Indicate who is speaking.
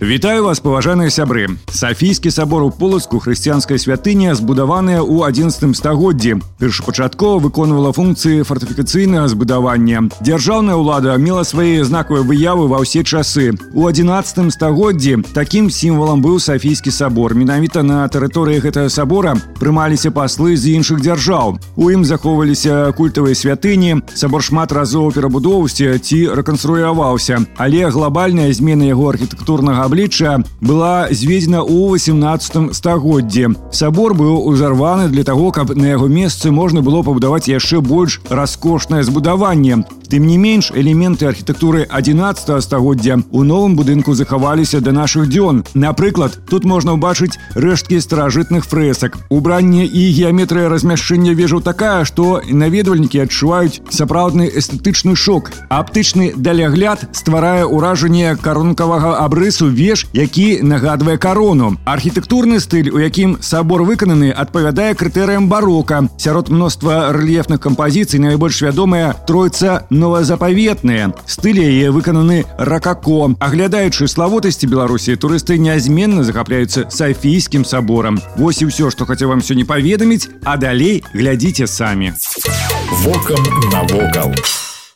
Speaker 1: Вітаю вас паважаныя сябры Сафійскі сабор у полацку хрысціянская святыня збудаваная ў 11 стагоддзі першапачаткова выконвала функцыі фартыфікацыйнага збудавання дзяржаўная ўлада мела свае знакавыя выявы ва ўсе часы у 11 стагоддзі такім сімвалам быў сафійскі сабор менавіта на тэрыторыі гэтага сабора прымаліся паслы з іншых дзяржаў у ім захоўваліся культавыя святыні сабор шмат разоў перабудоўся ці рэканструяваўся але глобальная змена яго архітэктурнага аблічча была зведзена ў 18 стагоддзі. Сабор быў узарваны для таго, каб на яго месцы можна было пабудаваць яшчэ больш раскошнае збудаванне. Тым не менш элементы архітэктуры 11 стагоддзя у новым будынку захаваліся да нашых дзён. Напрыклад, тут можна ўбачыць рэшткі старажытных фрэсак. Убранне і геаметрыя размяшчэння вежаў такая, што наведвальнікі адчуваюць сапраўдны эстэтычны шок. Аптычны далягляд стварае ўражанне карункавага абрысу веж, які нагадвае карону. Архітэктурны стыль, у якім сабор выкананы, адпавядае крытэрыям барока. Сярод мноства рэльефных кампазіцый найбольш вядомая тройца новазапаветныя стылі яе выкананы ракако аглядаючы славутасці беларусі турысты нязменна захапляюцца сафійскім саборам Вось і ўсё што хацеў вам сёння паведаміць а далей глядзіце самі
Speaker 2: Вокам навокал.